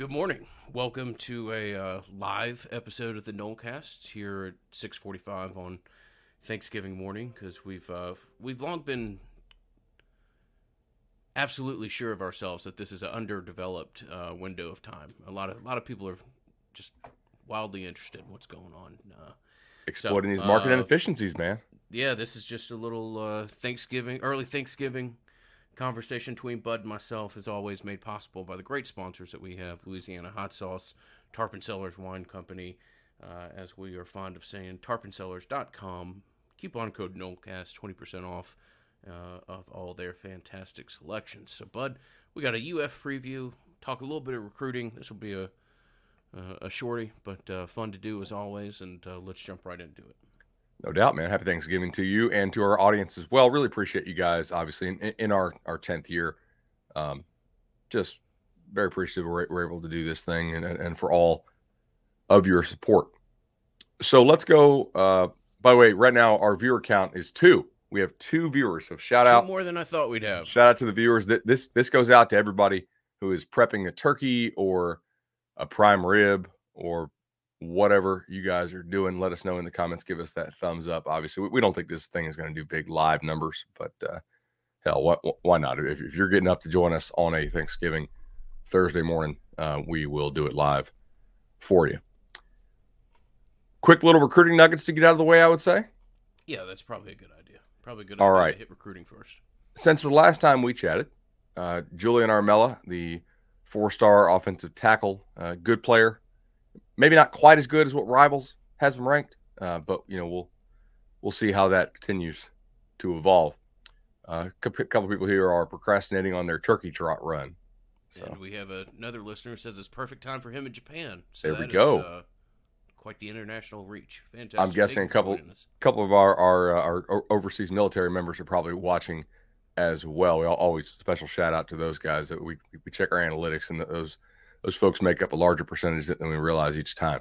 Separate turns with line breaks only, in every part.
Good morning. Welcome to a uh, live episode of the Nolecast here at 6:45 on Thanksgiving morning because we've uh, we've long been absolutely sure of ourselves that this is an underdeveloped uh, window of time. A lot of a lot of people are just wildly interested in what's going on. Uh,
Exploiting
So,
these market
uh,
inefficiencies, man.
yeah, this is just a little uh, Thanksgiving, early Thanksgiving conversation between Bud and myself is always made possible by the great sponsors that we have Louisiana Hot Sauce, Tarpon Cellars Wine Company, uh, as we are fond of saying, tarponcellars.com. Coupon code NOLCAST, 20% off uh, of all their fantastic selections. So, Bud, we got a UF preview, talk a little bit of recruiting. This will be a, uh, a shorty, but uh, fun to do as always, and uh, let's jump right into it.
No doubt, man. Happy Thanksgiving to you and to our audience as well. Really appreciate you guys, obviously, in, in our our tenth year. Um, just very appreciative we're, we're able to do this thing and, and for all of your support. So let's go. Uh, by the way, right now our viewer count is two. We have two viewers. So shout
Two
out,
more than I thought we'd have.
shout out to the viewers. Th- This this goes out to everybody who is prepping a turkey or a prime rib or whatever you guys are doing, let us know in the comments. Give us that thumbs up. Obviously, we, we don't think this thing is going to do big live numbers, but uh, hell, what, why not? If, if you're getting up to join us on a Thanksgiving Thursday morning, uh, we will do it live for you. Quick little recruiting nuggets to get out of the way, I would say.
Yeah, that's probably a good idea. Probably a good
All
idea
right.
to hit recruiting first.
Since the last time we chatted, uh, Julian Armella, the four-star offensive tackle, uh, good player, maybe not quite as good as what Rivals has them ranked, uh, but you know we'll we'll see how that continues to evolve. Uh, a couple people here are procrastinating on their turkey trot run. So
And we have a, another listener who says it's perfect time for him in Japan. So
There we
that is,
go.
uh, quite the international reach. Fantastic.
I'm guessing a couple- couple of our our, uh, our overseas military members are probably watching as well. We always special shout out to those guys that we we check our analytics and those those folks make up a larger percentage than we realize each time.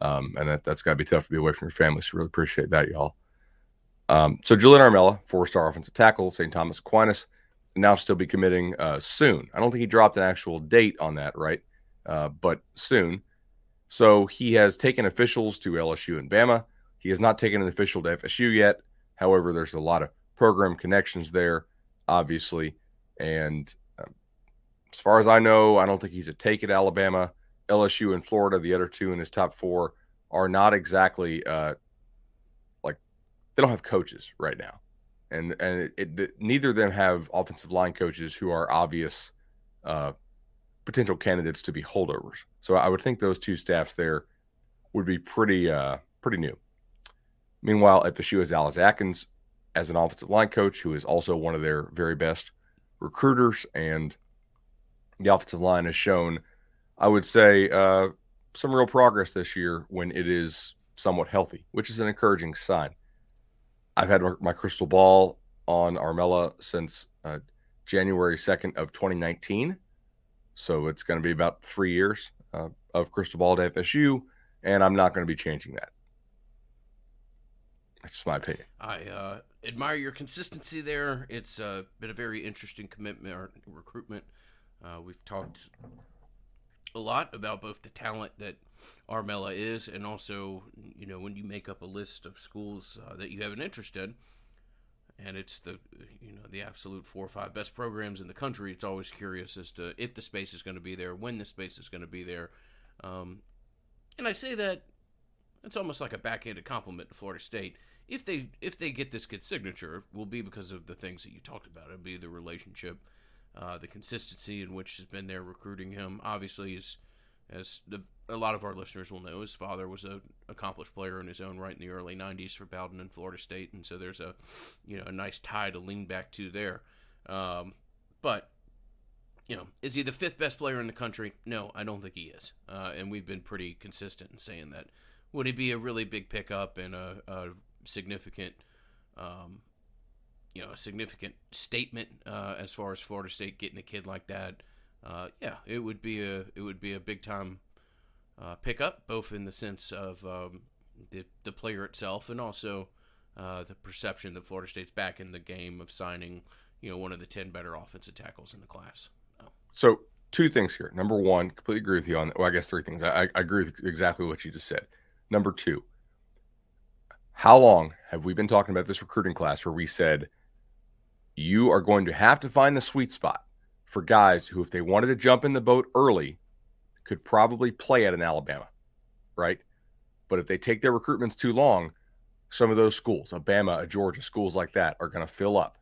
Um, and that, that's got to be tough to be away from your family. So really appreciate that, y'all. Um, so Julian Armella, four-star offensive tackle, St. Thomas Aquinas, now still be committing uh, soon. I don't think he dropped an actual date on that, right? Uh, but soon. So he has taken officials to LSU and Bama. He has not taken an official to FSU yet. However, there's a lot of program connections there, obviously. And as far as I know, I don't think he's a take at Alabama. LSU and Florida, the other two in his top four, are not exactly uh, like they don't have coaches right now, and and it, it, neither of them have offensive line coaches who are obvious uh, potential candidates to be holdovers. So I would think those two staffs there would be pretty uh, pretty new. Meanwhile, FSU has Alex Atkins as an offensive line coach, who is also one of their very best recruiters, and the offensive line has shown, I would say, uh, some real progress this year when it is somewhat healthy, which is an encouraging sign. I've had my, crystal ball on Armella since uh, January 2nd of 2019. So it's going to be about three years uh, of crystal ball to FSU, and I'm not going to be changing that. That's just my opinion.
I uh, admire your consistency there. It's uh, been a very interesting commitment or recruitment. Uh, we've talked a lot about both the talent that Armella is, and also, you know, when you make up a list of schools uh, that you have an interest in, and it's the you know the absolute four or five best programs in the country. It's always curious as to if the space is going to be there, when the space is going to be there, um, and I say that it's almost like a backhanded compliment to Florida State. If they if they get this kid's signature, will be because of the things that you talked about. It'll be the relationship, uh, the consistency in which has been there recruiting him. Obviously, as as the, a lot of our listeners will know, his father was an accomplished player in his own right in the early '90s for Bowden and Florida State, and so there's a you know a nice tie to lean back to there. Um, but you know, is he the fifth best player in the country? No, I don't think he is. Uh, and we've been pretty consistent in saying that. Would he be a really big pickup and a, a significant, um, you know, a significant statement uh, as far as Florida State getting a kid like that? Uh, yeah, it would be a it would be a big time uh, pickup, both in the sense of um, the the player itself and also uh, the perception that Florida State's back in the game of signing, you know, one of the ten better offensive tackles in the class.
So two things here. Number one, completely agree with you on. Well, I guess three things. I, I agree with exactly what you just said. Number two, how long have we been talking about this recruiting class where we said you are going to have to find the sweet spot for guys who, if they wanted to jump in the boat early, could probably play at an Alabama, right? But if they take their recruitments too long, some of those schools, Alabama, Georgia, schools like that, are going to fill up.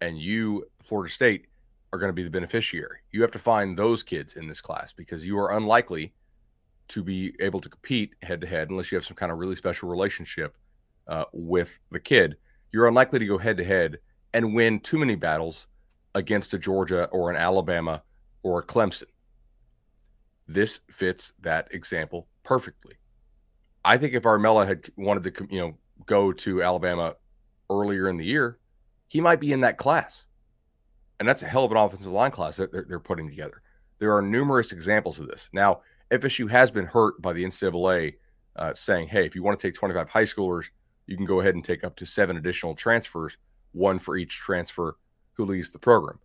And you, Florida State, are going to be the beneficiary. You have to find those kids in this class because you are unlikely to be able to compete head to head unless you have some kind of really special relationship uh, with the kid. You're unlikely to go head to head and win too many battles against a Georgia or an Alabama or a Clemson. This fits that example perfectly. I think if Armella had wanted to, you know, go to Alabama earlier in the year, he might be in that class. And that's a hell of an offensive line class that they're, they're putting together. There are numerous examples of this. Now, FSU has been hurt by the NCAA uh, saying, hey, if you want to take 25 high schoolers, you can go ahead and take up to seven additional transfers, one for each transfer who leaves the program.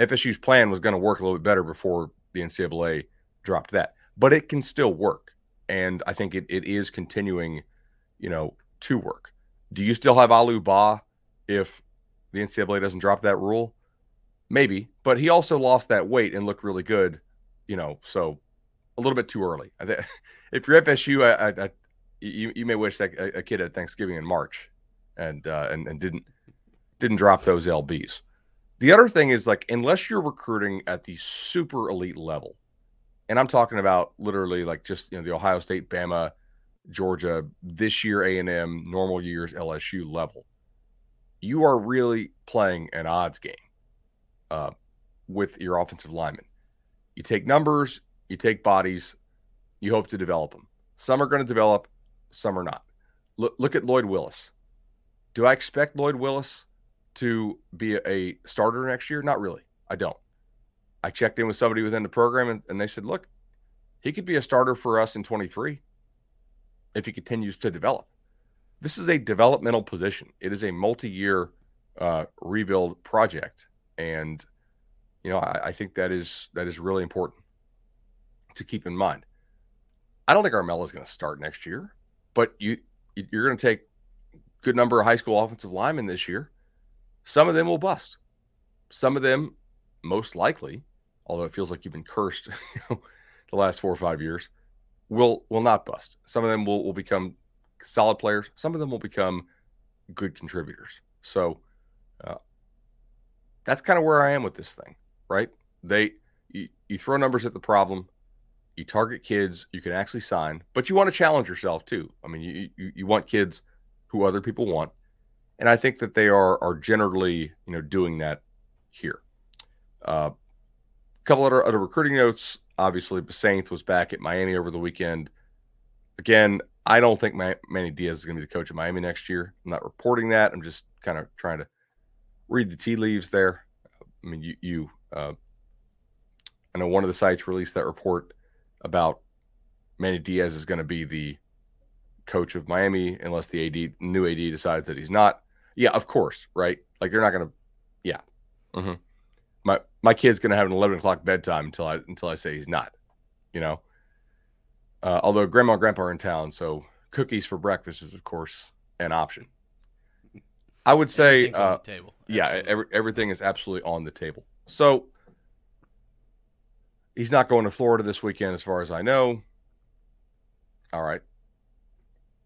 FSU's plan was going to work a little bit better before the NCAA dropped that, but it can still work. And I think it, it is continuing, you know, to work. Do you still have Alou Ba if the NCAA doesn't drop that rule? Maybe, but he also lost that weight and looked really good, you know, so a little bit too early. If you're FSU, I, I, I you, you may wish that a, a, kid had Thanksgiving in March and, uh, and, and didn't, didn't drop those LBs. The other thing is like, unless you're recruiting at the super elite level, and I'm talking about literally like just, you know, the Ohio State, Bama, Georgia, this year A&M, normal years LSU level, you are really playing an odds game uh, with your offensive linemen. You take numbers, you take bodies, you hope to develop them. Some are going to develop, some are not. Look, look at Lloyd Willis. Do I expect Lloyd Willis to be a starter next year? Not really. I don't. I checked in with somebody within the program and, and they said, look, he could be a starter for us in 23 if he continues to develop. This is a developmental position. It is a multi-year uh, rebuild project, and you know I, I, think that is that is really important to keep in mind. I don't think Armella is going to start next year, but you you're going to take good number of high school offensive linemen this year. Some of them will bust. Some of them, most likely, although it feels like you've been cursed you know, the last four or five years, will will not bust. Some of them will, will become solid players. Some of them will become good contributors. So uh, that's kind of where I am with this thing, right? They you, you throw numbers at the problem, you target kids you can actually sign, but you want to challenge yourself too. I mean, you you, you want kids who other people want, and I think that they are are generally you know doing that here. A uh, couple other other recruiting notes. Obviously, Sainth was back at Miami over the weekend. Again, I don't think Manny Diaz is going to be the coach of Miami next year. I'm not reporting that. I'm just kind of trying to read the tea leaves there. I mean, you, you uh, I know one of the sites released that report about Manny Diaz is going to be the coach of Miami unless the AD new AD decides that he's not. Yeah, of course, right? Like they're not going to. Yeah. Mm-hmm my my kid's gonna have an eleven o'clock bedtime until I until I say he's not. You know. Uh, although grandma and grandpa are in town, so cookies for breakfast is of course an option. I would say, uh, yeah, every, everything is absolutely on the table. So he's not going to Florida this weekend, as far as I know. All right,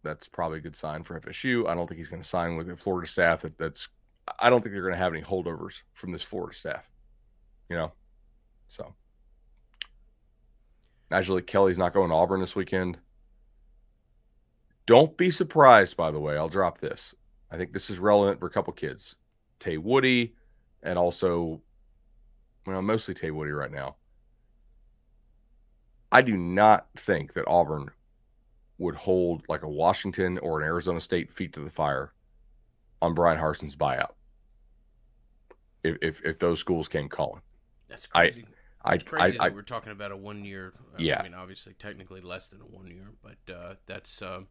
that's probably a good sign for FSU. I don't think he's going to sign with the Florida staff. That, that's I don't think they're going to have any holdovers from this Florida staff you know. So Naturally, Kelly's not going to Auburn this weekend. Don't be surprised, by the way. I'll drop this. I think this is relevant for a couple kids. Tay Woody and also, well, mostly Tay Woody right now. I do not think that Auburn would hold like a Washington or an Arizona State feet to the fire on Bryan Harsin's buyout if, if, if those schools came calling.
That's crazy. I, crazy
I, I,
we're talking about a one year.
Yeah.
I mean, obviously, technically less than a one year, but uh, that's. Uh,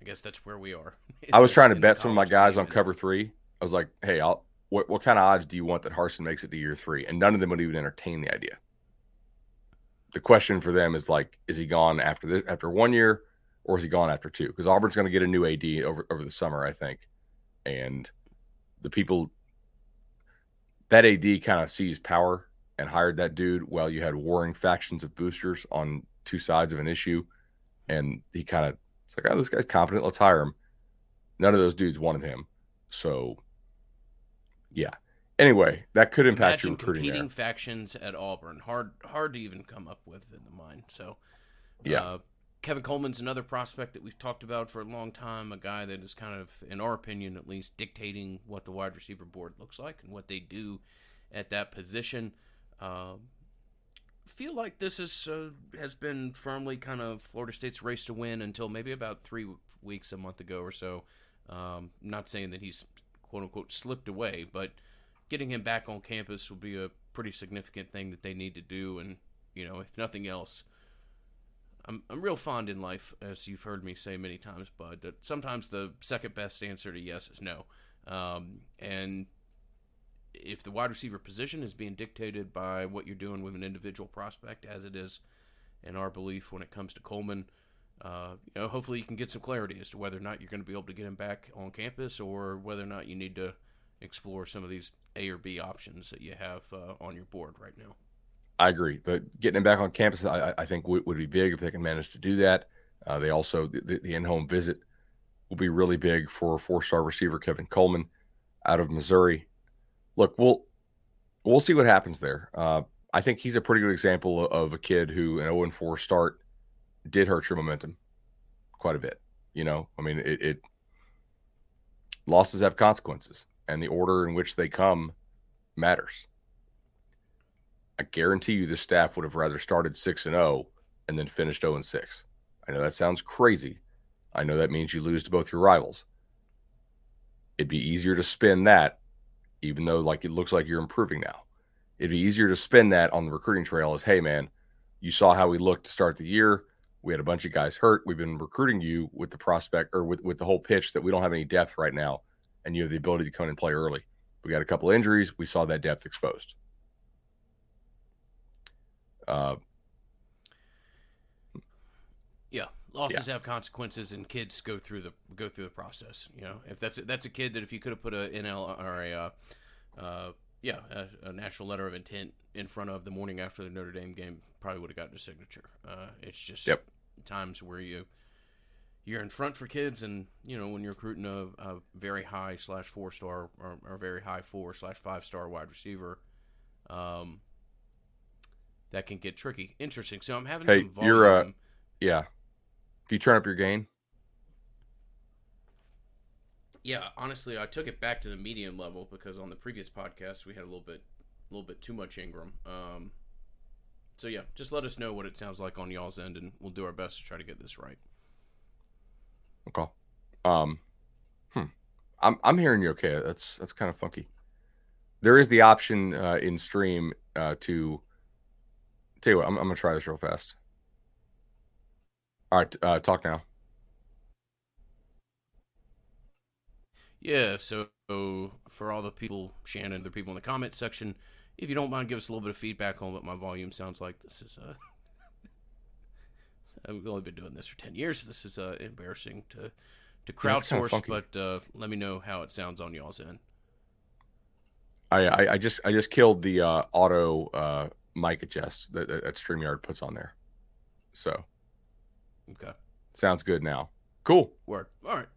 I guess that's where we are.
I was trying to bet some of my guys on cover three. I was like, "Hey, I'll, what what kind of odds do you want that Harson makes it to year three? And none of them would even entertain the idea. the question for them is like, is he gone after this after one year, or is he gone after two? Because Auburn's going to get a new AD over over the summer, I think, and the people that AD kind of seized power and hired that dude while you had warring factions of boosters on two sides of an issue, and he kind of it's like, oh, this guy's competent, let's hire him. None of those dudes wanted him, so yeah. Anyway, that could impact
Imagine
your recruiting.
competing
There.
factions at Auburn. Hard, hard to even come up with in the mind. So,
Yeah.
Uh, Kevin Coleman's another prospect that we've talked about for a long time. A guy that is kind of, in our opinion at least, dictating what the wide receiver board looks like and what they do at that position. Um, feel like this is uh, has been firmly kind of Florida State's race to win until maybe about three weeks, a month ago or so. Um, not saying that he's quote unquote slipped away, but getting him back on campus will be a pretty significant thing that they need to do. And you know, if nothing else, I'm I'm real fond in life, as you've heard me say many times. That sometimes the second best answer to yes is no. Um, and if the wide receiver position is being dictated by what you're doing with an individual prospect, as it is in our belief when it comes to Coleman, uh, you know, hopefully you can get some clarity as to whether or not you're going to be able to get him back on campus or whether or not you need to explore some of these A or B options that you have uh, on your board right now.
I agree. But getting him back on campus, I, I think would, would be big if they can manage to do that. Uh, they also the, the in-home visit will be really big for four-star receiver Kevin Coleman out of Missouri. Look, we'll we'll see what happens there. Uh, I think he's a pretty good example of a kid who an 0 4 start did hurt your momentum quite a bit. You know, I mean, it, it losses have consequences, and the order in which they come matters. I guarantee you the staff would have rather started 6 and 0 and then finished 0 and 6. I know that sounds crazy. I know that means you lose to both your rivals. It'd be easier to spin that even though like it looks like you're improving now. It'd be easier to spin that on the recruiting trail as, hey man, you saw how we looked to start the year. We had a bunch of guys hurt. We've been recruiting you with the prospect or with, with the whole pitch that we don't have any depth right now, and you have the ability to come in and play early. We got a couple injuries. We saw that depth exposed. Uh,
yeah, losses yeah. have consequences, and kids go through the go through the process. You know, if that's a, that's a kid that if you could have put a NL or a uh, uh, yeah a, a, national letter of intent in front of the morning after the Notre Dame game, probably would have gotten a signature. Uh, it's just
yep.
times where you you're in front for kids, and you know when you're recruiting a, a very high slash four star or, or, very high four slash five star wide receiver. Um, that can get tricky. Interesting. So I'm having
hey,
some volume.
You're, uh, yeah. Do you turn up your gain?
Yeah, honestly, I took it back to the medium level because on the previous podcast we had a little bit, a little bit too much Ingram. Um, so yeah, just let us know what it sounds like on y'all's end, and we'll do our best to try to get this right.
Okay. Um, hmm. I'm I'm hearing you okay. That's that's kind of funky. There is the option uh, in stream uh, to tell you what. I'm, I'm gonna try this real fast. All right, uh, talk now.
Yeah, so for all the people, Shannon, the people in the comment section, if you don't mind, give us a little bit of feedback on what my volume sounds like. This is uh, I've only been doing this for ten years. This is uh, embarrassing to to crowdsource, yeah, but uh, let me know how it sounds on y'all's end.
I I, I just I just killed the uh, auto uh, mic adjust that, that Streamyard puts on there, so.
Okay.
Sounds good now. Cool.
Word. All right.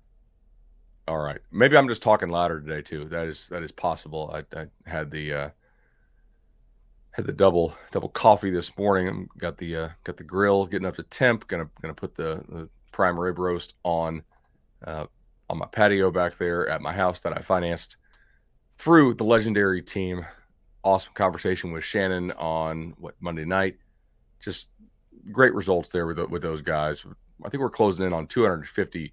All right. Maybe I'm just talking louder today too. That is that is possible. I, I had the uh had the double double coffee this morning. Got the uh got the grill getting up to temp. Gonna gonna put the, the prime rib roast on uh on my patio back there at my house that I financed through the legendary team. Awesome conversation with Shannon on what Monday night. Just great results there with with those guys. I think we're closing in on 250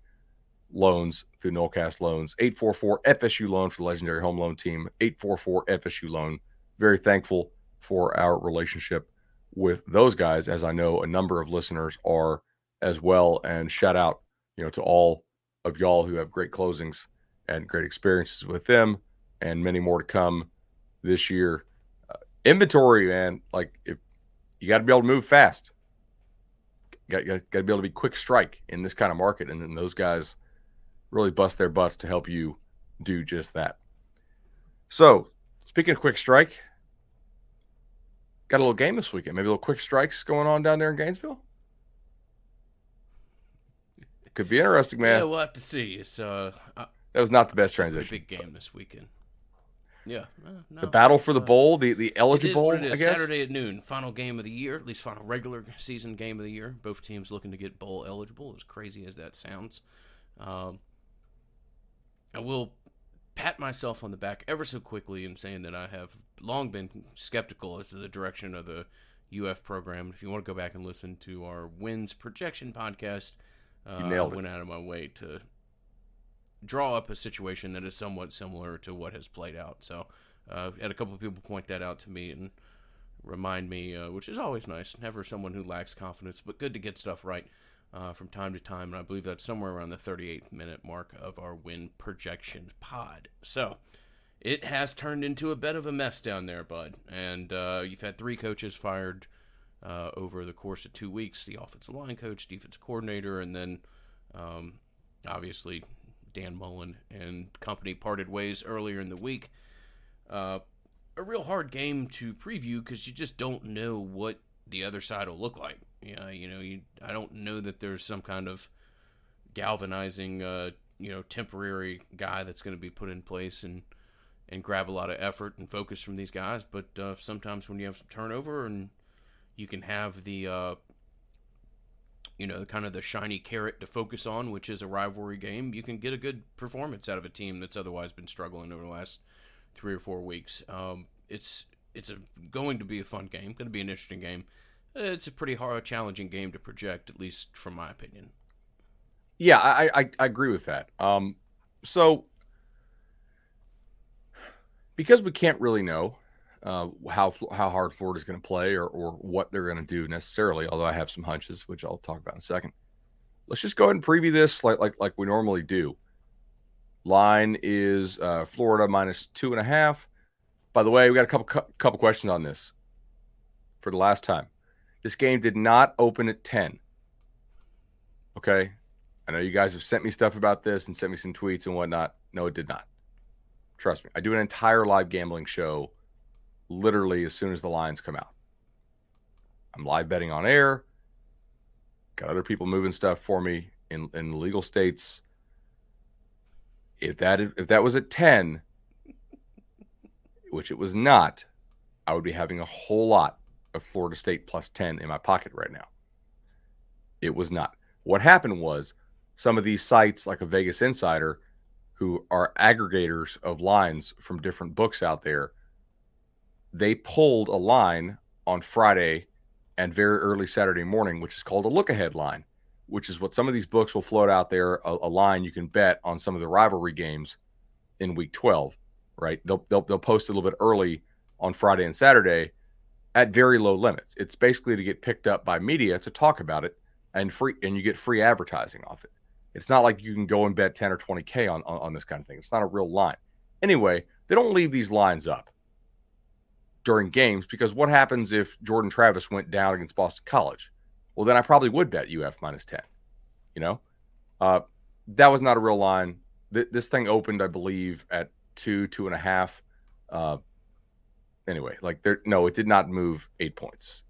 loans through Nolecast Loans. 844 FSU loan for the legendary home loan team. 844 FSU loan. Very thankful for our relationship with those guys, as I know a number of listeners are as well. And shout out, you know, to all of y'all who have great closings and great experiences with them, and many more to come this year. Uh, inventory, man, like if you got to be able to move fast. Got, got, got to be able to be quick strike in this kind of market. And then those guys really bust their butts to help you do just that. So, speaking of quick strike, got a little game this weekend. Maybe a little quick strikes going on down there in Gainesville. Could be interesting, man.
Yeah, we'll have to see. It's uh,
that was not the best transition.
Big game this weekend. Yeah, no,
the battle for the uh, bowl, the the eligible.
It is Saturday at noon, final game of the year, at least final regular season game of the year. Both teams looking to get bowl eligible. As crazy as that sounds, um, I will pat myself on the back ever so quickly in saying that I have long been skeptical as to the direction of the UF program. If you want to go back and listen to our wins projection podcast, uh, I went out of my way to draw up a situation that is somewhat similar to what has played out. So, uh, had a couple of people point that out to me and remind me, uh, which is always nice. Never someone who lacks confidence, but good to get stuff right uh, from time to time. And I believe that's somewhere around the 38th minute mark of our win projection pod. So, it has turned into a bit of a mess down there, bud. And uh, you've had three coaches fired uh, over the course of two weeks the offensive line coach, defense coordinator, and then um, obviously Dan Mullen and company parted ways earlier in the week. Uh, a real hard game to preview because you just don't know what the other side will look like. Yeah, you know, you, I don't know that there's some kind of galvanizing, uh, you know, temporary guy that's going to be put in place and and grab a lot of effort and focus from these guys. But uh, sometimes when you have some turnover and you can have the uh, you know, kind of the shiny carrot to focus on, which is a rivalry game, you can get a good performance out of a team that's otherwise been struggling over the last three or four weeks. Um, it's it's a, going to be a fun game, going to be an interesting game. It's a pretty hard, challenging game to project, at least from my opinion.
Yeah, I I, I agree with that. Um, so because we can't really know uh, how how hard Florida's going to play or or what they're going to do necessarily. Although I have some hunches, which I'll talk about in a second. Let's just go ahead and preview this like like like we normally do. Line is uh, Florida minus two and a half. By the way, we got a couple couple questions on this for the last time. This game did not open at ten. Okay, I know you guys have sent me stuff about this and sent me some tweets and whatnot. No, it did not. Trust me, I do an entire live gambling show literally as soon as the lines come out. I'm live betting on air. Got other people moving stuff for me in in legal states. If that if that was at 10, which it was not, I would be having a whole lot of Florida State plus 10 in my pocket right now. It was not. What happened was some of these sites like a Vegas Insider who are aggregators of lines from different books out there they pulled a line on Friday and very early Saturday morning, which is called a look ahead line, which is what some of these books will float out there a, a, line you can bet on some of the rivalry games in week 12, right? They'll, they'll, they'll post a little bit early on Friday and Saturday at very low limits. It's basically to get picked up by media to talk about it and free and you get free advertising off it. It's not like you can go and bet 10 or 20K on, on, on this kind of thing. It's not a real line. Anyway, they don't leave these lines up during games because what happens if Jordan Travis went down against Boston College? Well, then I probably would bet UF minus 10. You know, uh, that was not a real line. Th- this thing opened, I believe, at two, two and a half. Uh, anyway, like there, no, it did not move eight points.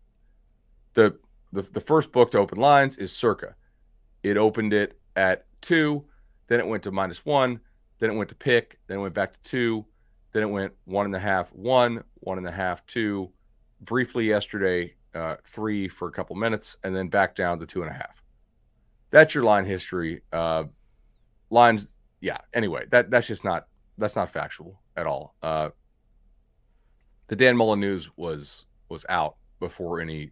The, the the first book to open lines is Circa. It opened it at two, then it went to minus one, then it went to pick, then it went back to two, then it went one and a half, one, one and a half, two. Briefly yesterday, uh, three for a couple minutes, and then back down to two and a half. That's your line history. Uh, lines, yeah. Anyway, that that's just not that's not factual at all. Uh, the Dan Mullen news was was out before any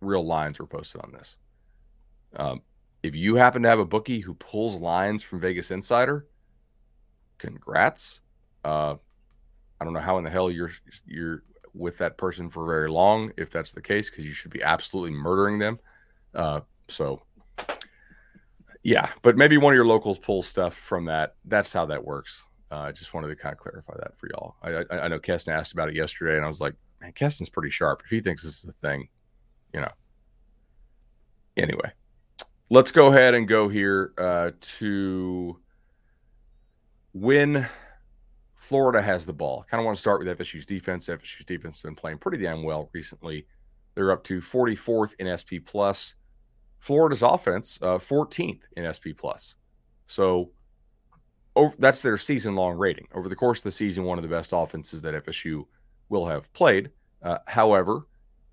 real lines were posted on this. Um, if you happen to have a bookie who pulls lines from Vegas Insider, congrats. Uh, I don't know how in the hell you're you're with that person for very long if that's the case because you should be absolutely murdering them. Uh, so yeah, but maybe one of your locals pulls stuff from that. That's how that works. Uh, I uh, just wanted to kind of clarify that for y'all. I, I, I know Keston asked about it yesterday, and I was like, man, Keston's pretty sharp. If he thinks this is the thing, you know. Anyway, let's go ahead and go here uh, to when Florida has the ball. Kind of want to start with FSU's defense. FSU's defense has been playing pretty damn well recently. They're up to 44th in SP plus. Florida's offense, uh, 14th in SP plus. So over, that's their season long rating. Over the course of the season, one of the best offenses that FSU will have played. Uh, however,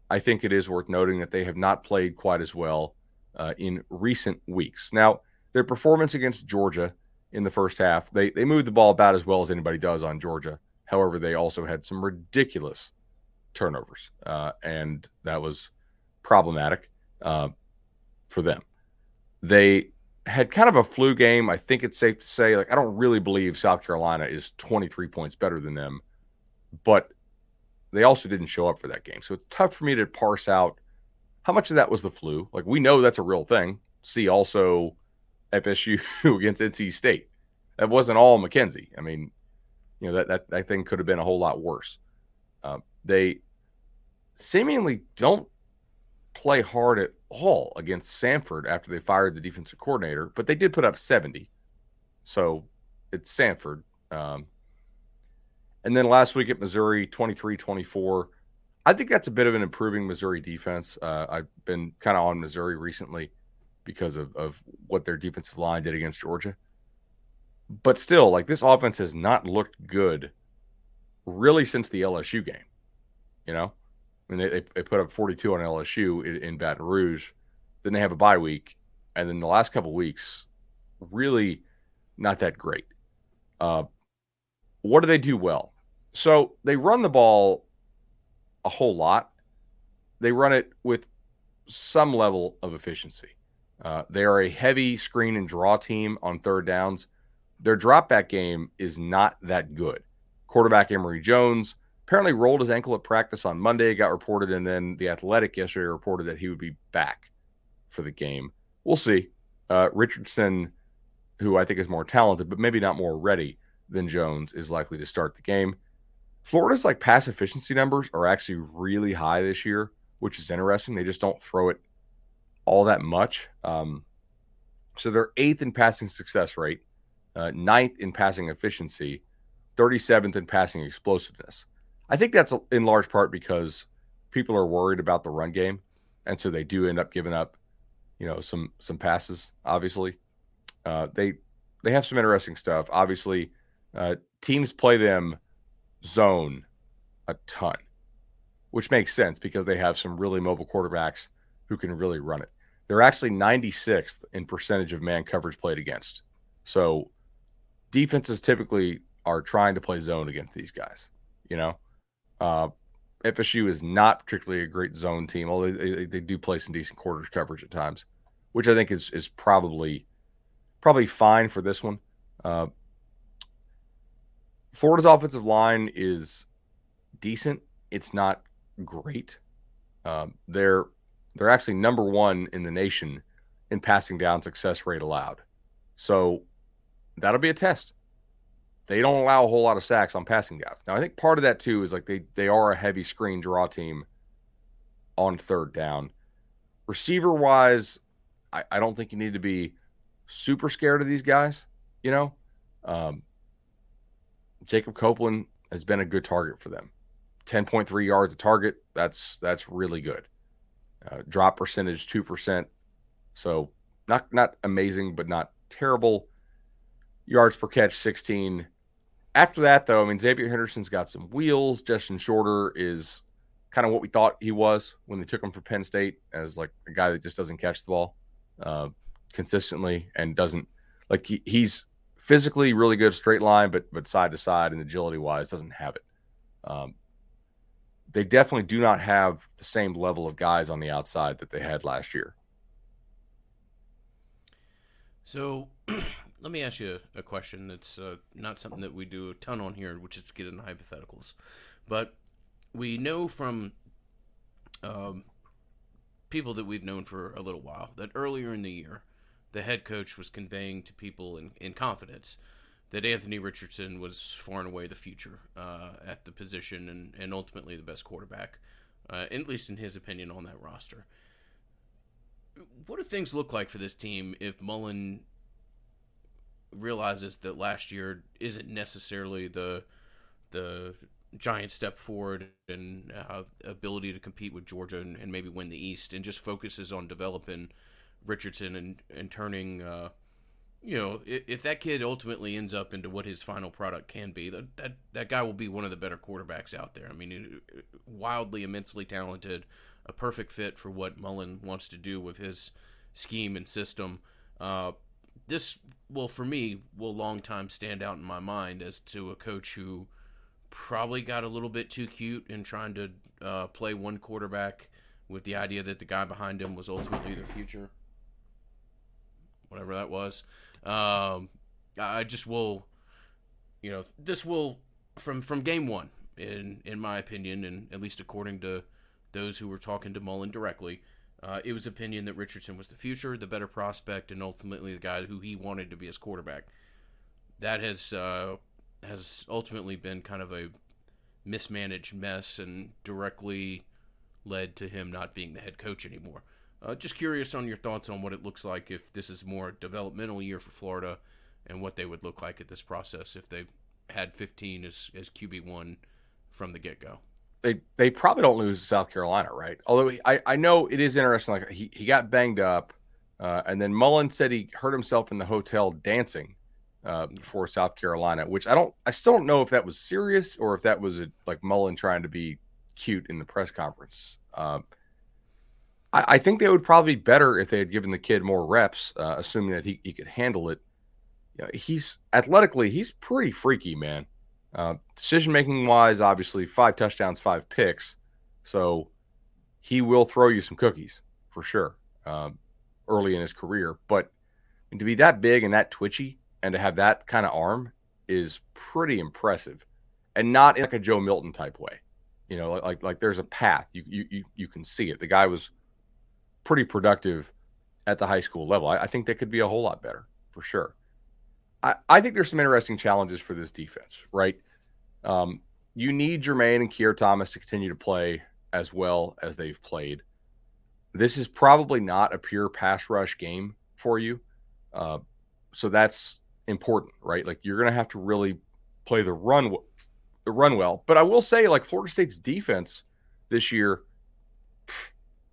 I think it is worth noting that they have not played quite as well uh, in recent weeks. Now, their performance against Georgia in the first half, they, they moved the ball about as well as anybody does on Georgia. However, they also had some ridiculous turnovers, uh, and that was problematic uh, for them. They had kind of a flu game. I think it's safe to say, like, I don't really believe South Carolina is 23 points better than them, but they also didn't show up for that game. So it's tough for me to parse out how much of that was the flu. Like, we know that's a real thing. See also FSU against NC State. That wasn't all McKenzie. I mean, you know, that, that, that thing could have been a whole lot worse. Uh, they seemingly don't play hard at all against Samford after they fired the defensive coordinator, but they did put up 70. So it's Samford. Um, and then last week at Missouri, 23 24. I think that's a bit of an improving Missouri defense. Uh, I've been kind of on Missouri recently because of, of what their defensive line did against Georgia. But still, like this offense has not looked good really since the LSU game. You know, I mean, they, they put up 42 on LSU in, in Baton Rouge. Then they have a bye week. And then the last couple weeks, really not that great. Uh, what do they do well? So they run the ball a whole lot. They run it with some level of efficiency. Uh, they are a heavy screen and draw team on third downs. Their dropback game is not that good. Quarterback Emory Jones apparently rolled his ankle at practice on Monday, got reported, and then the Athletic yesterday reported that he would be back for the game. We'll see. Uh, Richardson, who I think is more talented, but maybe not more ready than Jones, is likely to start the game. Florida's like pass efficiency numbers are actually really high this year, which is interesting. They just don't throw it all that much. Um, so they're eighth in passing success rate, uh, ninth in passing efficiency, 37th in passing explosiveness. I think that's in large part because people are worried about the run game, and so they do end up giving up, you know, some some passes. Obviously, uh, they they have some interesting stuff. Obviously, uh, teams play them zone a ton, which makes sense because they have some really mobile quarterbacks who can really run it. They're actually 96th in percentage of man coverage played against. So defenses typically are trying to play zone against these guys, you know. Uh, FSU is not particularly a great zone team, although they, they do play some decent quarters coverage at times, which I think is is probably probably fine for this one. Uh, Florida's offensive line is decent. It's not great. Um, they're they're actually number one in the nation in passing down success rate allowed. So that'll be a test they don't allow a whole lot of sacks on passing downs. Now, I think part of that too is like they they are a heavy screen draw team on third down. Receiver wise, I, I don't think you need to be super scared of these guys. You know, um, Jacob Copeland has been a good target for them. Ten point three yards a target. That's that's really good. Uh, drop percentage two percent. So not not amazing, but not terrible. Yards per catch sixteen after that, though, I mean, Xzavier Henderson's got some wheels. Justin Shorter is kind of what we thought he was when they took him for Penn State as like a guy that just doesn't catch the ball uh, consistently and doesn't like he, he's physically really good straight line, but but side to side and agility wise doesn't have it. Um, they definitely do not have the same level of guys on the outside that they had last year.
So let me ask you a, question that's uh, not something that we do a ton on here, which is getting get hypotheticals. But we know from um, people that we've known for a little while that earlier in the year, the head coach was conveying to people in, in confidence that Anthony Richardson was far and away the future uh, at the position and, and ultimately the best quarterback uh, at least in his opinion, on that roster. What do things look like for this team if Mullen realizes that last year isn't necessarily the the giant step forward and uh, ability to compete with Georgia and, and, maybe win the East, and just focuses on developing Richardson and and turning. You know, if, if, that kid ultimately ends up into what his final product can be, that, that that guy will be one of the better quarterbacks out there. I mean, wildly, immensely talented, a perfect fit for what Mullen wants to do with his scheme and system. Uh, this will, for me, will long time stand out in my mind as to a coach who probably got a little bit too cute in trying to uh, play one quarterback with the idea that the guy behind him was ultimately the future. Whatever that was. Um, I just will, you know, this will from from game one, in in my opinion, and at least according to those who were talking to Mullen directly, uh, it was opinion that Richardson was the future, the better prospect, and ultimately the guy who he wanted to be his quarterback. That has uh, has ultimately been kind of a mismanaged mess and directly led to him not being the head coach anymore. Uh, just curious on your thoughts on what it looks like if this is more developmental year for Florida and what they would look like at this process if they had 15 as, as QB1 from the get go.
They, they probably don't lose South Carolina, right? Although I, I know it is interesting. Like he, he got banged up, uh, and then Mullen said he hurt himself in the hotel dancing uh, for South Carolina, which I don't, I still don't know if that was serious or if that was a, like Mullen trying to be cute in the press conference. I, I, think they would probably be better if they had given the kid more reps, uh, assuming that he, he could handle it. You know, he's athletically, he's pretty freaky, man. Uh, decision making wise, obviously, five touchdowns, five picks. So he will throw you some cookies for sure um, early in his career. But to be that big and that twitchy, and to have that kind of arm is pretty impressive, and not in like a Joe Milton type way. You know, like like there's a path you you you can see it. The guy was pretty productive at the high school level. I, I think that could be a whole lot better for sure. I, I think there's some interesting challenges for this defense, right? Um, you need Jermaine and Keir Thomas to continue to play as well as they've played. This is probably not a pure pass rush game for you. Uh, so that's important, right? Like you're going to have to really play the run the run well. But I will say like Florida State's defense this year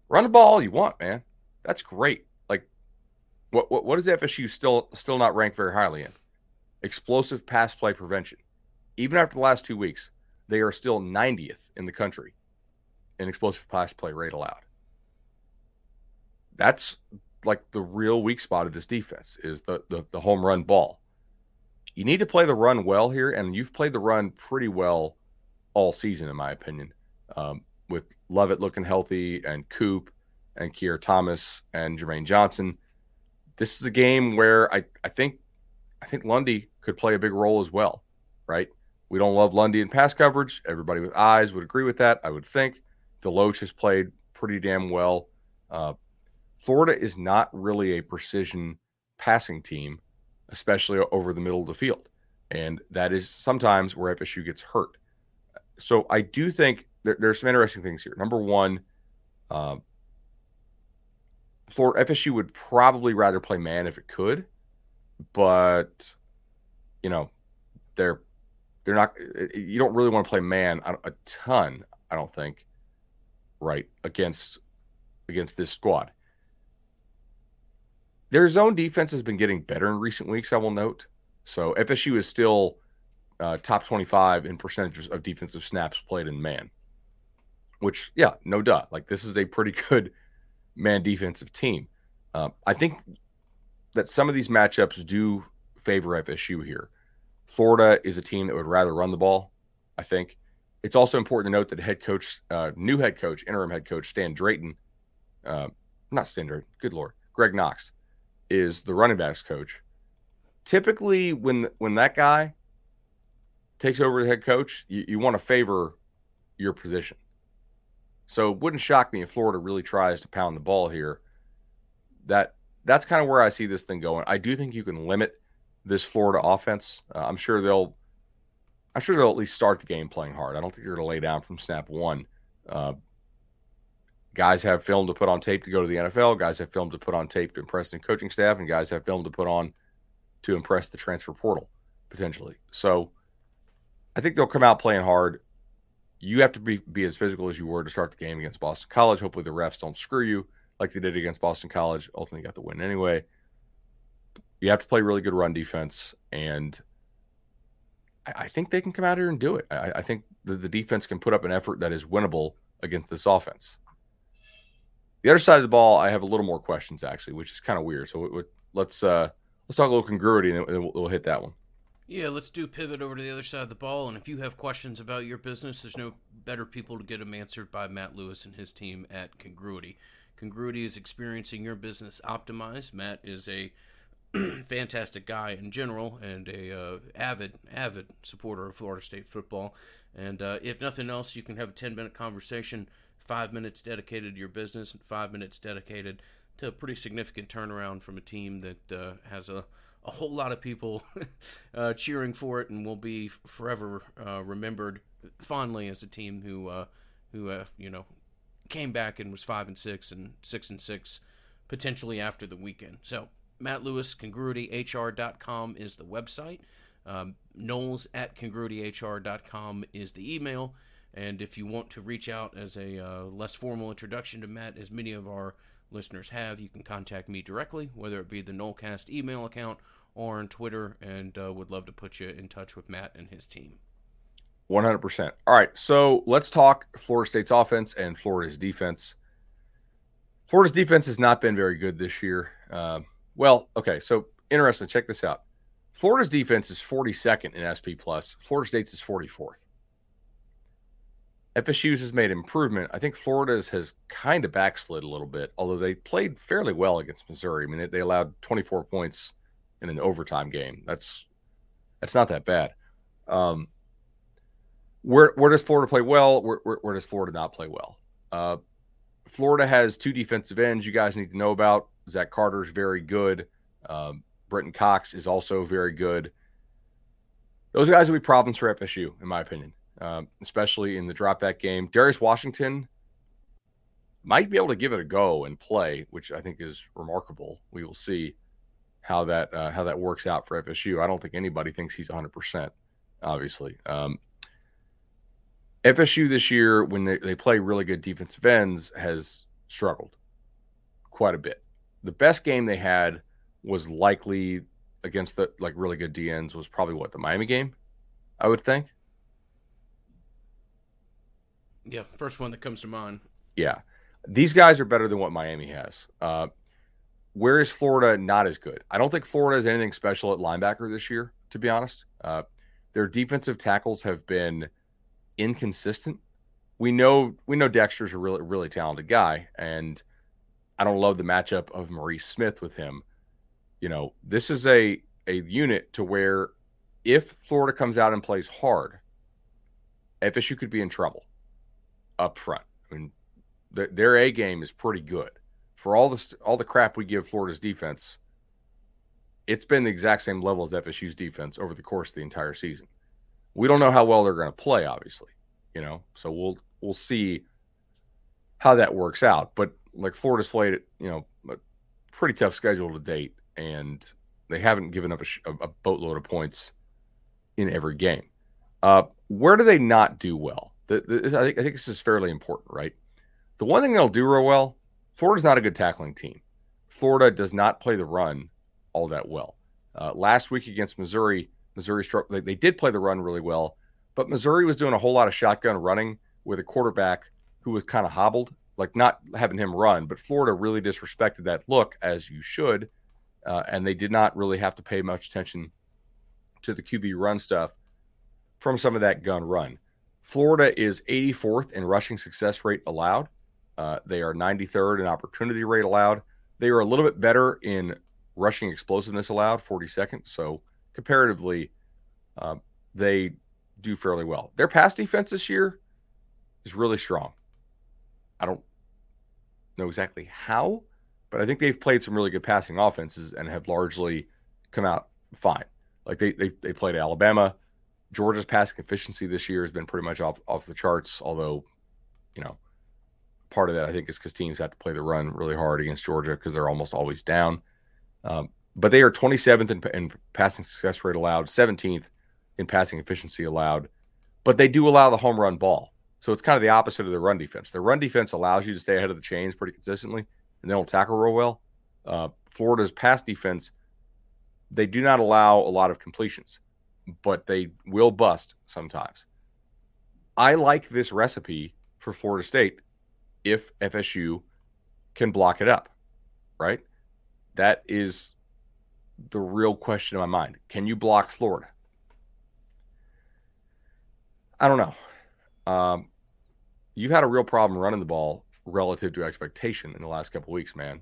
run the ball you want, man. That's great. Like what what what is FSU still still not ranked very highly in? Explosive pass play prevention. Even after the last 2 weeks, they are still 90th in the country in explosive pass play rate allowed. That's like the real weak spot of this defense is the, the, the home run ball. You need to play the run well here, and you've played the run pretty well all season, in my opinion. Um, with Lovett looking healthy, and Coop, and Keir Thomas, and Jermaine Johnson. This is a game where I, I think I think Lundy could play a big role as well, right? We don't love Lundy in pass coverage. Everybody with eyes would agree with that, I would think. Deloach has played pretty damn well. Uh, Florida is not really a precision passing team, especially over the middle of the field. And that is sometimes where FSU gets hurt. So I do think there, there's some interesting things here. Number one, um, Florida FSU would probably rather play man if it could, but you know, they're they're not. You don't really want to play man a ton. I don't think, right against against this squad. Their zone defense has been getting better in recent weeks, I will note. So FSU is still uh, top 25 in percentages of defensive snaps played in man, which, yeah, no duh. Like, this is a pretty good man defensive team. Uh, I think that some of these matchups do favor FSU here. Florida is a team that would rather run the ball, I think. It's also important to note that head coach, uh, new head coach, interim head coach Stan Drayton, uh, not Stan Drayton, good Lord, Greg Knox, is the running backs coach. Typically, when when that guy takes over the head coach, you, you want to favor your position. So it wouldn't shock me if Florida really tries to pound the ball here. That that's kind of where I see this thing going. I do think you can limit this Florida offense. Uh, I'm sure they'll I'm sure they'll at least start the game playing hard. I don't think they're going to lay down from snap one. Uh, guys have film to put on tape to go to the NFL. Guys have film to put on tape to impress the coaching staff, and guys have film to put on to impress the transfer portal potentially. So I think they'll come out playing hard. You have to be, be as physical as you were to start the game against Boston College. Hopefully, the refs don't screw you like they did against Boston College. Ultimately, got the win anyway. You have to play really good run defense, and I, I think they can come out here and do it. I, I think the, the defense can put up an effort that is winnable against this offense. The other side of the ball, I have a little more questions actually, which is kind of weird. So it, let's uh, let's talk a little congruity, and then we'll, we'll hit that one.
Yeah, let's do pivot over to the other side of the ball. And if you have questions about your business, there's no better people to get them answered by Matt Lewis and his team at Congruity. Congruity is experiencing your business optimized. Matt is a fantastic guy in general and a uh, avid avid supporter of Florida State football. And uh, if nothing else, you can have a 10 minute conversation, five minutes dedicated to your business, and five minutes dedicated to a pretty significant turnaround from a team that uh, has a a whole lot of people uh, cheering for it and will be forever uh, remembered fondly as a team who uh, who uh, you know came back and was five and six and six and six potentially after the weekend. So Matt Lewis, congruityhr.com is the website. Um, Noles at congruityhr.com is the email. And if you want to reach out as a uh, less formal introduction to Matt, as many of our listeners have, you can contact me directly, whether it be the Nolecast email account or on Twitter, and uh, would love to put you in touch with Matt and his team.
100%. All right, so let's talk Florida State's offense and Florida's defense. Florida's defense has not been very good this year. Uh, well, okay, so interesting. Check this out. Florida's defense is 42nd in SP plus. Florida State's is 44th. FSU's has made improvement. I think Florida's has kind of backslid a little bit, although they played fairly well against Missouri. I mean, they, allowed 24 points in an overtime game. That's that's not that bad. Um, where where does Florida play well? Where, where, where does Florida not play well? Uh, Florida has two defensive ends you guys need to know about. Zach Carter is very good. Um, Brenton Cox is also very good. Those guys will be problems for FSU, in my opinion um, especially in the dropback game. Darius Washington might be able to give it a go and play, which I think is remarkable. We will see how that uh, how that works out for FSU. I don't think anybody thinks he's 100. percent Obviously, um, FSU this year when they, they play really good defensive ends has struggled quite a bit. The best game they had was likely against the like really good DNs was probably what the Miami game, I would think.
Yeah, first one that comes to mind.
Yeah, these guys are better than what Miami has. Uh, where is Florida not as good? I don't think Florida has anything special at linebacker this year, to be honest. Uh, their defensive tackles have been inconsistent. We know we know Dexter's a really really talented guy, and I don't love the matchup of Maurice Smith with him. You know, this is a a unit to where if Florida comes out and plays hard, FSU could be in trouble up front. I mean, the, their A game is pretty good. For all this, all the crap we give Florida's defense, it's been the exact same level as FSU's defense over the course of the entire season. We don't know how well they're going to play, obviously, you know. So we'll we'll see how that works out. But like Florida's played, you know, a pretty tough schedule to date, and they haven't given up a, a boatload of points in every game. Uh, where do they not do well? The, the, I, think, I think this is fairly important, right? The one thing they'll do real well Florida's not a good tackling team. Florida does not play the run all that well. Uh, last week against Missouri, Missouri struck, they, they did play the run really well, but Missouri was doing a whole lot of shotgun running with a quarterback who was kind of hobbled, like not having him run. But Florida really disrespected that look, as you should. Uh, and they did not really have to pay much attention to the QB run stuff from some of that gun run. Florida is 84th in rushing success rate allowed. Uh, they are 93rd in opportunity rate allowed. They are a little bit better in rushing explosiveness allowed, 42nd. So comparatively, uh, they do fairly well. Their pass defense this year is really strong. I don't know exactly how, but I think they've played some really good passing offenses and have largely come out fine. Like they they, they played Alabama, Georgia's passing efficiency this year has been pretty much off off the charts. Although, you know, part of that I think is because teams have to play the run really hard against Georgia because they're almost always down. Um, but they are 27th in, in passing success rate allowed, 17th in passing efficiency allowed, but they do allow the home run ball. So it's kind of the opposite of the run defense. The run defense allows you to stay ahead of the chains pretty consistently, and they don't tackle real well. Uh, Florida's pass defense, they do not allow a lot of completions, but they will bust sometimes. I like this recipe for Florida State if FSU can block it up, right? That is the real question in my mind. Can you block Florida? I don't know. Um, you've had a real problem running the ball relative to expectation in the last couple weeks, man.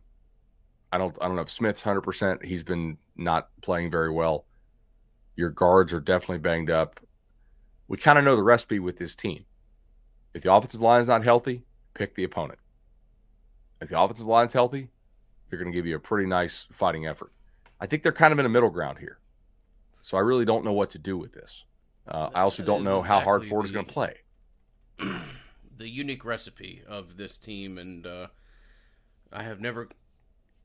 I don't I don't know if Smith's hundred percent. He's been not playing very well. Your guards are definitely banged up. We kind of know the recipe with this team. If the offensive line is not healthy, pick the opponent. If the offensive line's healthy, they're going to give you a pretty nice fighting effort. I think they're kind of in a middle ground here. So I really don't know what to do with this. Uh, I also don't know exactly how hard Ford is going to play.
the unique recipe of this team, and uh, I have never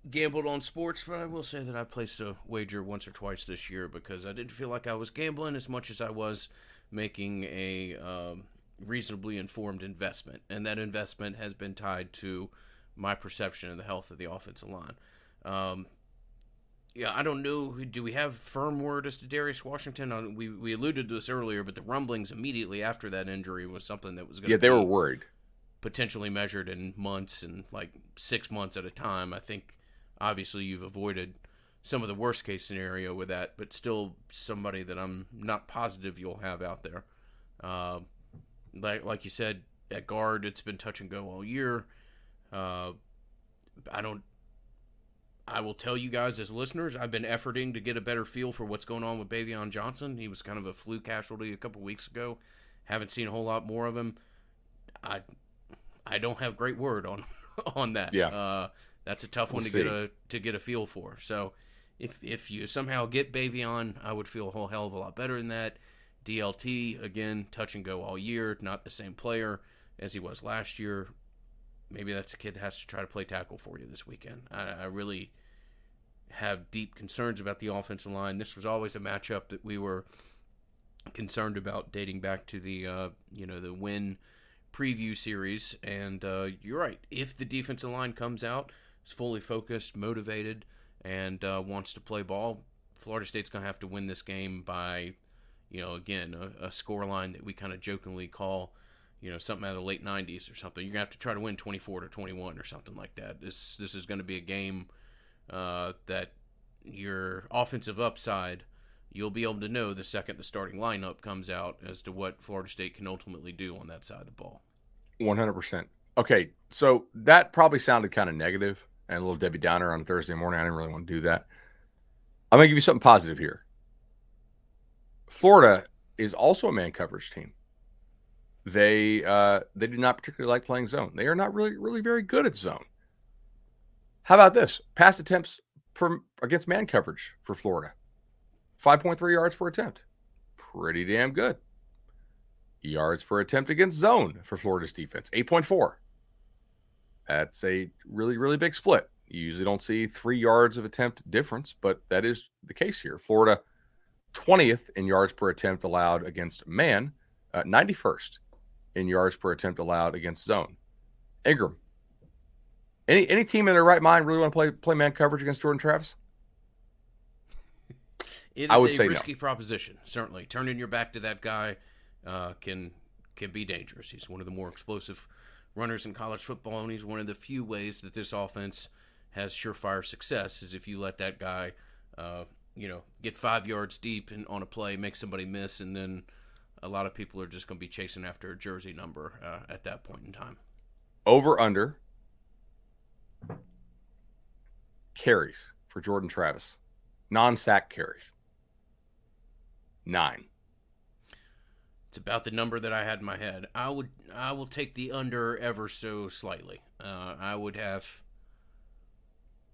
gambled on sports, but I will say that I placed a wager once or twice this year because I didn't feel like I was gambling as much as I was making a um, reasonably informed investment, and that investment has been tied to my perception of the health of the offensive line. Um, yeah, I don't know. Do we have firm word as to Darius Washington? We we alluded to this earlier, but the rumblings immediately after that injury was something that was going.
Yeah, they were worried.
Potentially measured in months and like six months at a time. I think obviously you've avoided some of the worst case scenario with that, but still somebody that I'm not positive you'll have out there. Uh, like like you said at guard, it's been touch and go all year. Uh, I don't I will tell you guys as listeners, I've been efforting to get a better feel for what's going on with Baveon Johnson. He was kind of a flu casualty a couple weeks ago. Haven't seen a whole lot more of him. I I don't have great word on on that.
Yeah,
uh, that's a tough one we'll to see. get a to get a feel for. So if if you somehow get Baveon, I would feel a whole hell of a lot better than that. DLT again, touch and go all year. Not the same player as he was last year. Maybe that's a kid that has to try to play tackle for you this weekend. I, I really have deep concerns about the offensive line. This was always a matchup that we were concerned about dating back to the uh, you know the win preview series. And uh, you're right. If the defensive line comes out, is fully focused, motivated, and uh, wants to play ball, Florida State's going to have to win this game by, you know, again a, a score line that we kind of jokingly call. You know, something out of the late '90s or something. You're gonna have to try to win 24 to 21 or something like that. This this is going to be a game uh, that your offensive upside, you'll be able to know the second the starting lineup comes out as to what Florida State can ultimately do on that side of the ball.
100%. Okay, so that probably sounded kind of negative and a little Debbie Downer on Thursday morning. I didn't really want to do that. I'm going to give you something positive here. Florida is also a man coverage team. They uh, they do not particularly like playing zone. They are not really really very good at zone. How about this? Pass attempts per, against man coverage for Florida 5.3 yards per attempt. Pretty damn good. Yards per attempt against zone for Florida's defense 8.4. That's a really, really big split. You usually don't see three yards of attempt difference, but that is the case here. Florida 20th in yards per attempt allowed against man, uh, 91st in yards per attempt allowed against zone. Ingram, any any team in their right mind really want to play play man coverage against Jordan Travis?
It is I would a say risky no. proposition. Certainly, turning your back to that guy uh, can can be dangerous. He's one of the more explosive runners in college football, and he's one of the few ways that this offense has surefire success is if you let that guy, uh, you know, get five yards deep and on a play, make somebody miss, and then a lot of people are just going to be chasing after a jersey number uh, at that point in time.
Over under carries for Jordan Travis, non sack carries. Nine.
It's about the number that I had in my head. I would I will take the under ever so slightly. Uh, I would have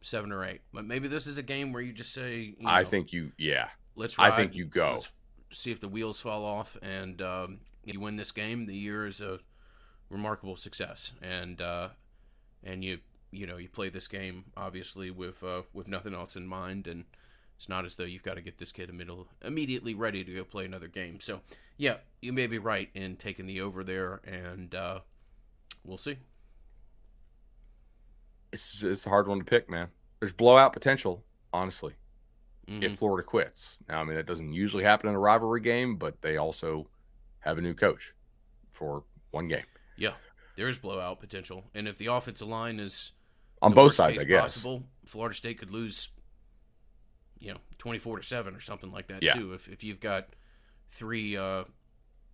seven or eight, but maybe this is a game where you just say. You know,
I think you, yeah.
Let's. Ride,
I think you go.
see if the wheels fall off, and um, you win this game. The year is a remarkable success, and uh, and you you know you play this game obviously with uh, with nothing else in mind, and it's not as though you've got to get this kid middle immediately ready to go play another game. So yeah, you may be right in taking the over there, and uh, we'll see.
It's it's a hard one to pick, man. There's blowout potential, honestly.
Mhm.
If Florida quits, now I mean that doesn't usually happen in a rivalry game, but they also have a new coach for one game
Yeah, there is blowout potential, and if the offensive line is
on both sides, I guess.
Possible, Florida State could lose, you know, twenty-four to seven or something like that
Yeah.
too. If if you've got three, uh,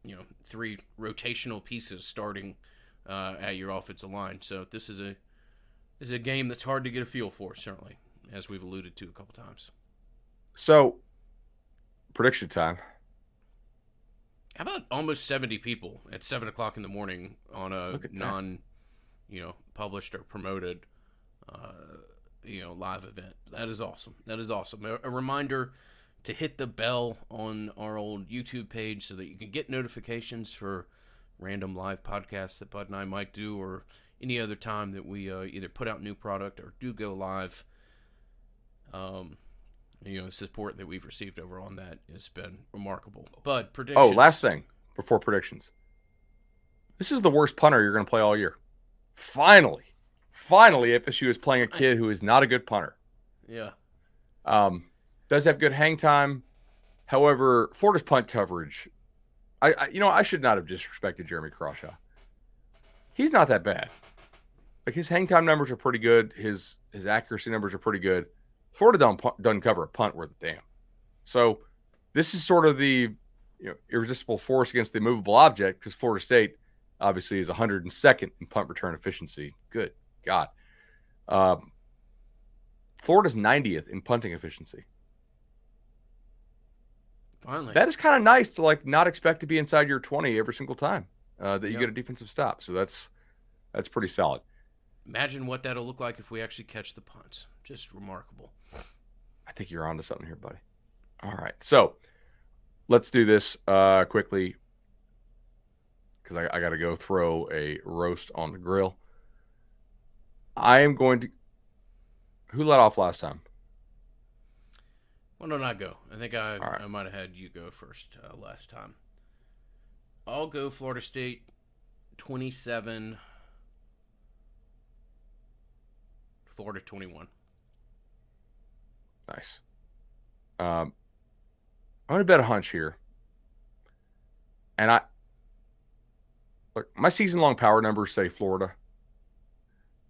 you know, three rotational pieces starting uh, at your offensive line, so this is a is a game that's hard to get a feel for, certainly, as we've alluded to a couple times.
So, prediction time.
How about almost seventy people at seven o'clock in the morning on a
at that.
non, you know, published or promoted, uh, you know, live event? That is awesome. That is awesome. A, a reminder to hit the bell on our old YouTube page so that you can get notifications for random live podcasts that Bud and I might do, or any other time that we uh, either put out new product or do go live. Um, you know, support that we've received over on that has been remarkable. But predictions.
Oh, last thing before predictions. This is the worst punter you're going to play all year. Finally, finally, FSU is playing a kid who is not a good punter.
Yeah.
Um, does have good hang time. However, Florida's punt coverage, I, I you know I should not have disrespected Jeremy Crawshaw. He's not that bad. Like his hang time numbers are pretty good. His his accuracy numbers are pretty good. Florida don't doesn't cover a punt worth a damn. So this is sort of the you know irresistible force against the immovable object because Florida State obviously is 102nd in punt return efficiency. Good God. Um, Florida's 90th in punting efficiency.
Finally.
That is kind of nice to like not expect to be inside your 20 every single time uh, that you
Yeah.
get a defensive stop. So that's that's pretty solid.
Imagine what that'll look like if we actually catch the punts. Just remarkable.
I think you're onto something here, buddy. All right. So let's do this uh, quickly because I, I got to go throw a roast on the grill. I am going to. Who let off last time?
Well, no, not go? I think I,
right.
I might have had you go first uh, last time. I'll go Florida State 27, Florida 21.
Nice. Um, I'm going to bet a hunch here. And I look, my season long power numbers say Florida,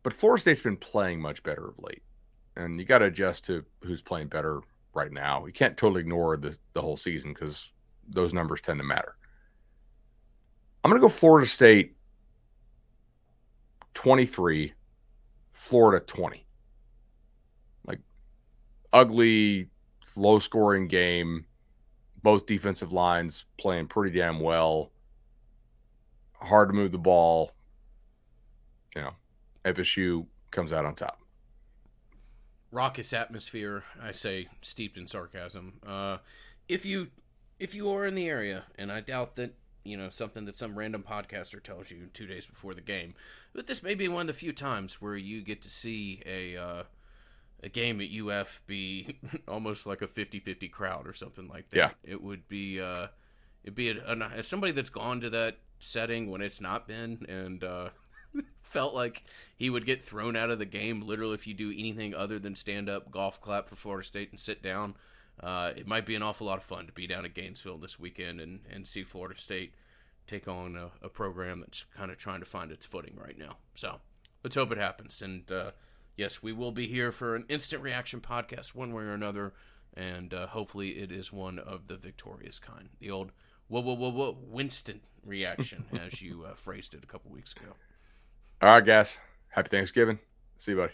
but Florida State's been playing much better of late. And you got to adjust to who's playing better right now. You can't totally ignore the, the whole season because those numbers tend to matter. I'm going to go Florida State 23, Florida 20 Like ugly, low scoring game. Both defensive lines playing pretty damn well. Hard to move the ball. You know, FSU comes out on top.
raucous atmosphere. I say steeped in sarcasm. Uh, if you if you are in the area, and I doubt that you know something that some random podcaster tells you two days before the game, but this may be one of the few times where you get to see a uh, a game at UF be almost like a 50-50 crowd or something like that.
Yeah.
it would be. Uh, it'd be a, a, as somebody that's gone to that setting when it's not been and. Uh, felt like he would get thrown out of the game literally if you do anything other than stand up, golf clap for Florida State and sit down. Uh, it might be an awful lot of fun to be down at Gainesville this weekend and, and see Florida State take on a, a program that's kind of trying to find its footing right now. So let's hope it happens. And uh, yes, we will be here for an instant reaction podcast one way or another. And uh, hopefully it is one of the victorious kind. The old whoa, whoa, whoa, whoa, Winston reaction, as you uh, phrased it a couple weeks ago.
All right, guys. Happy Thanksgiving. See you, buddy.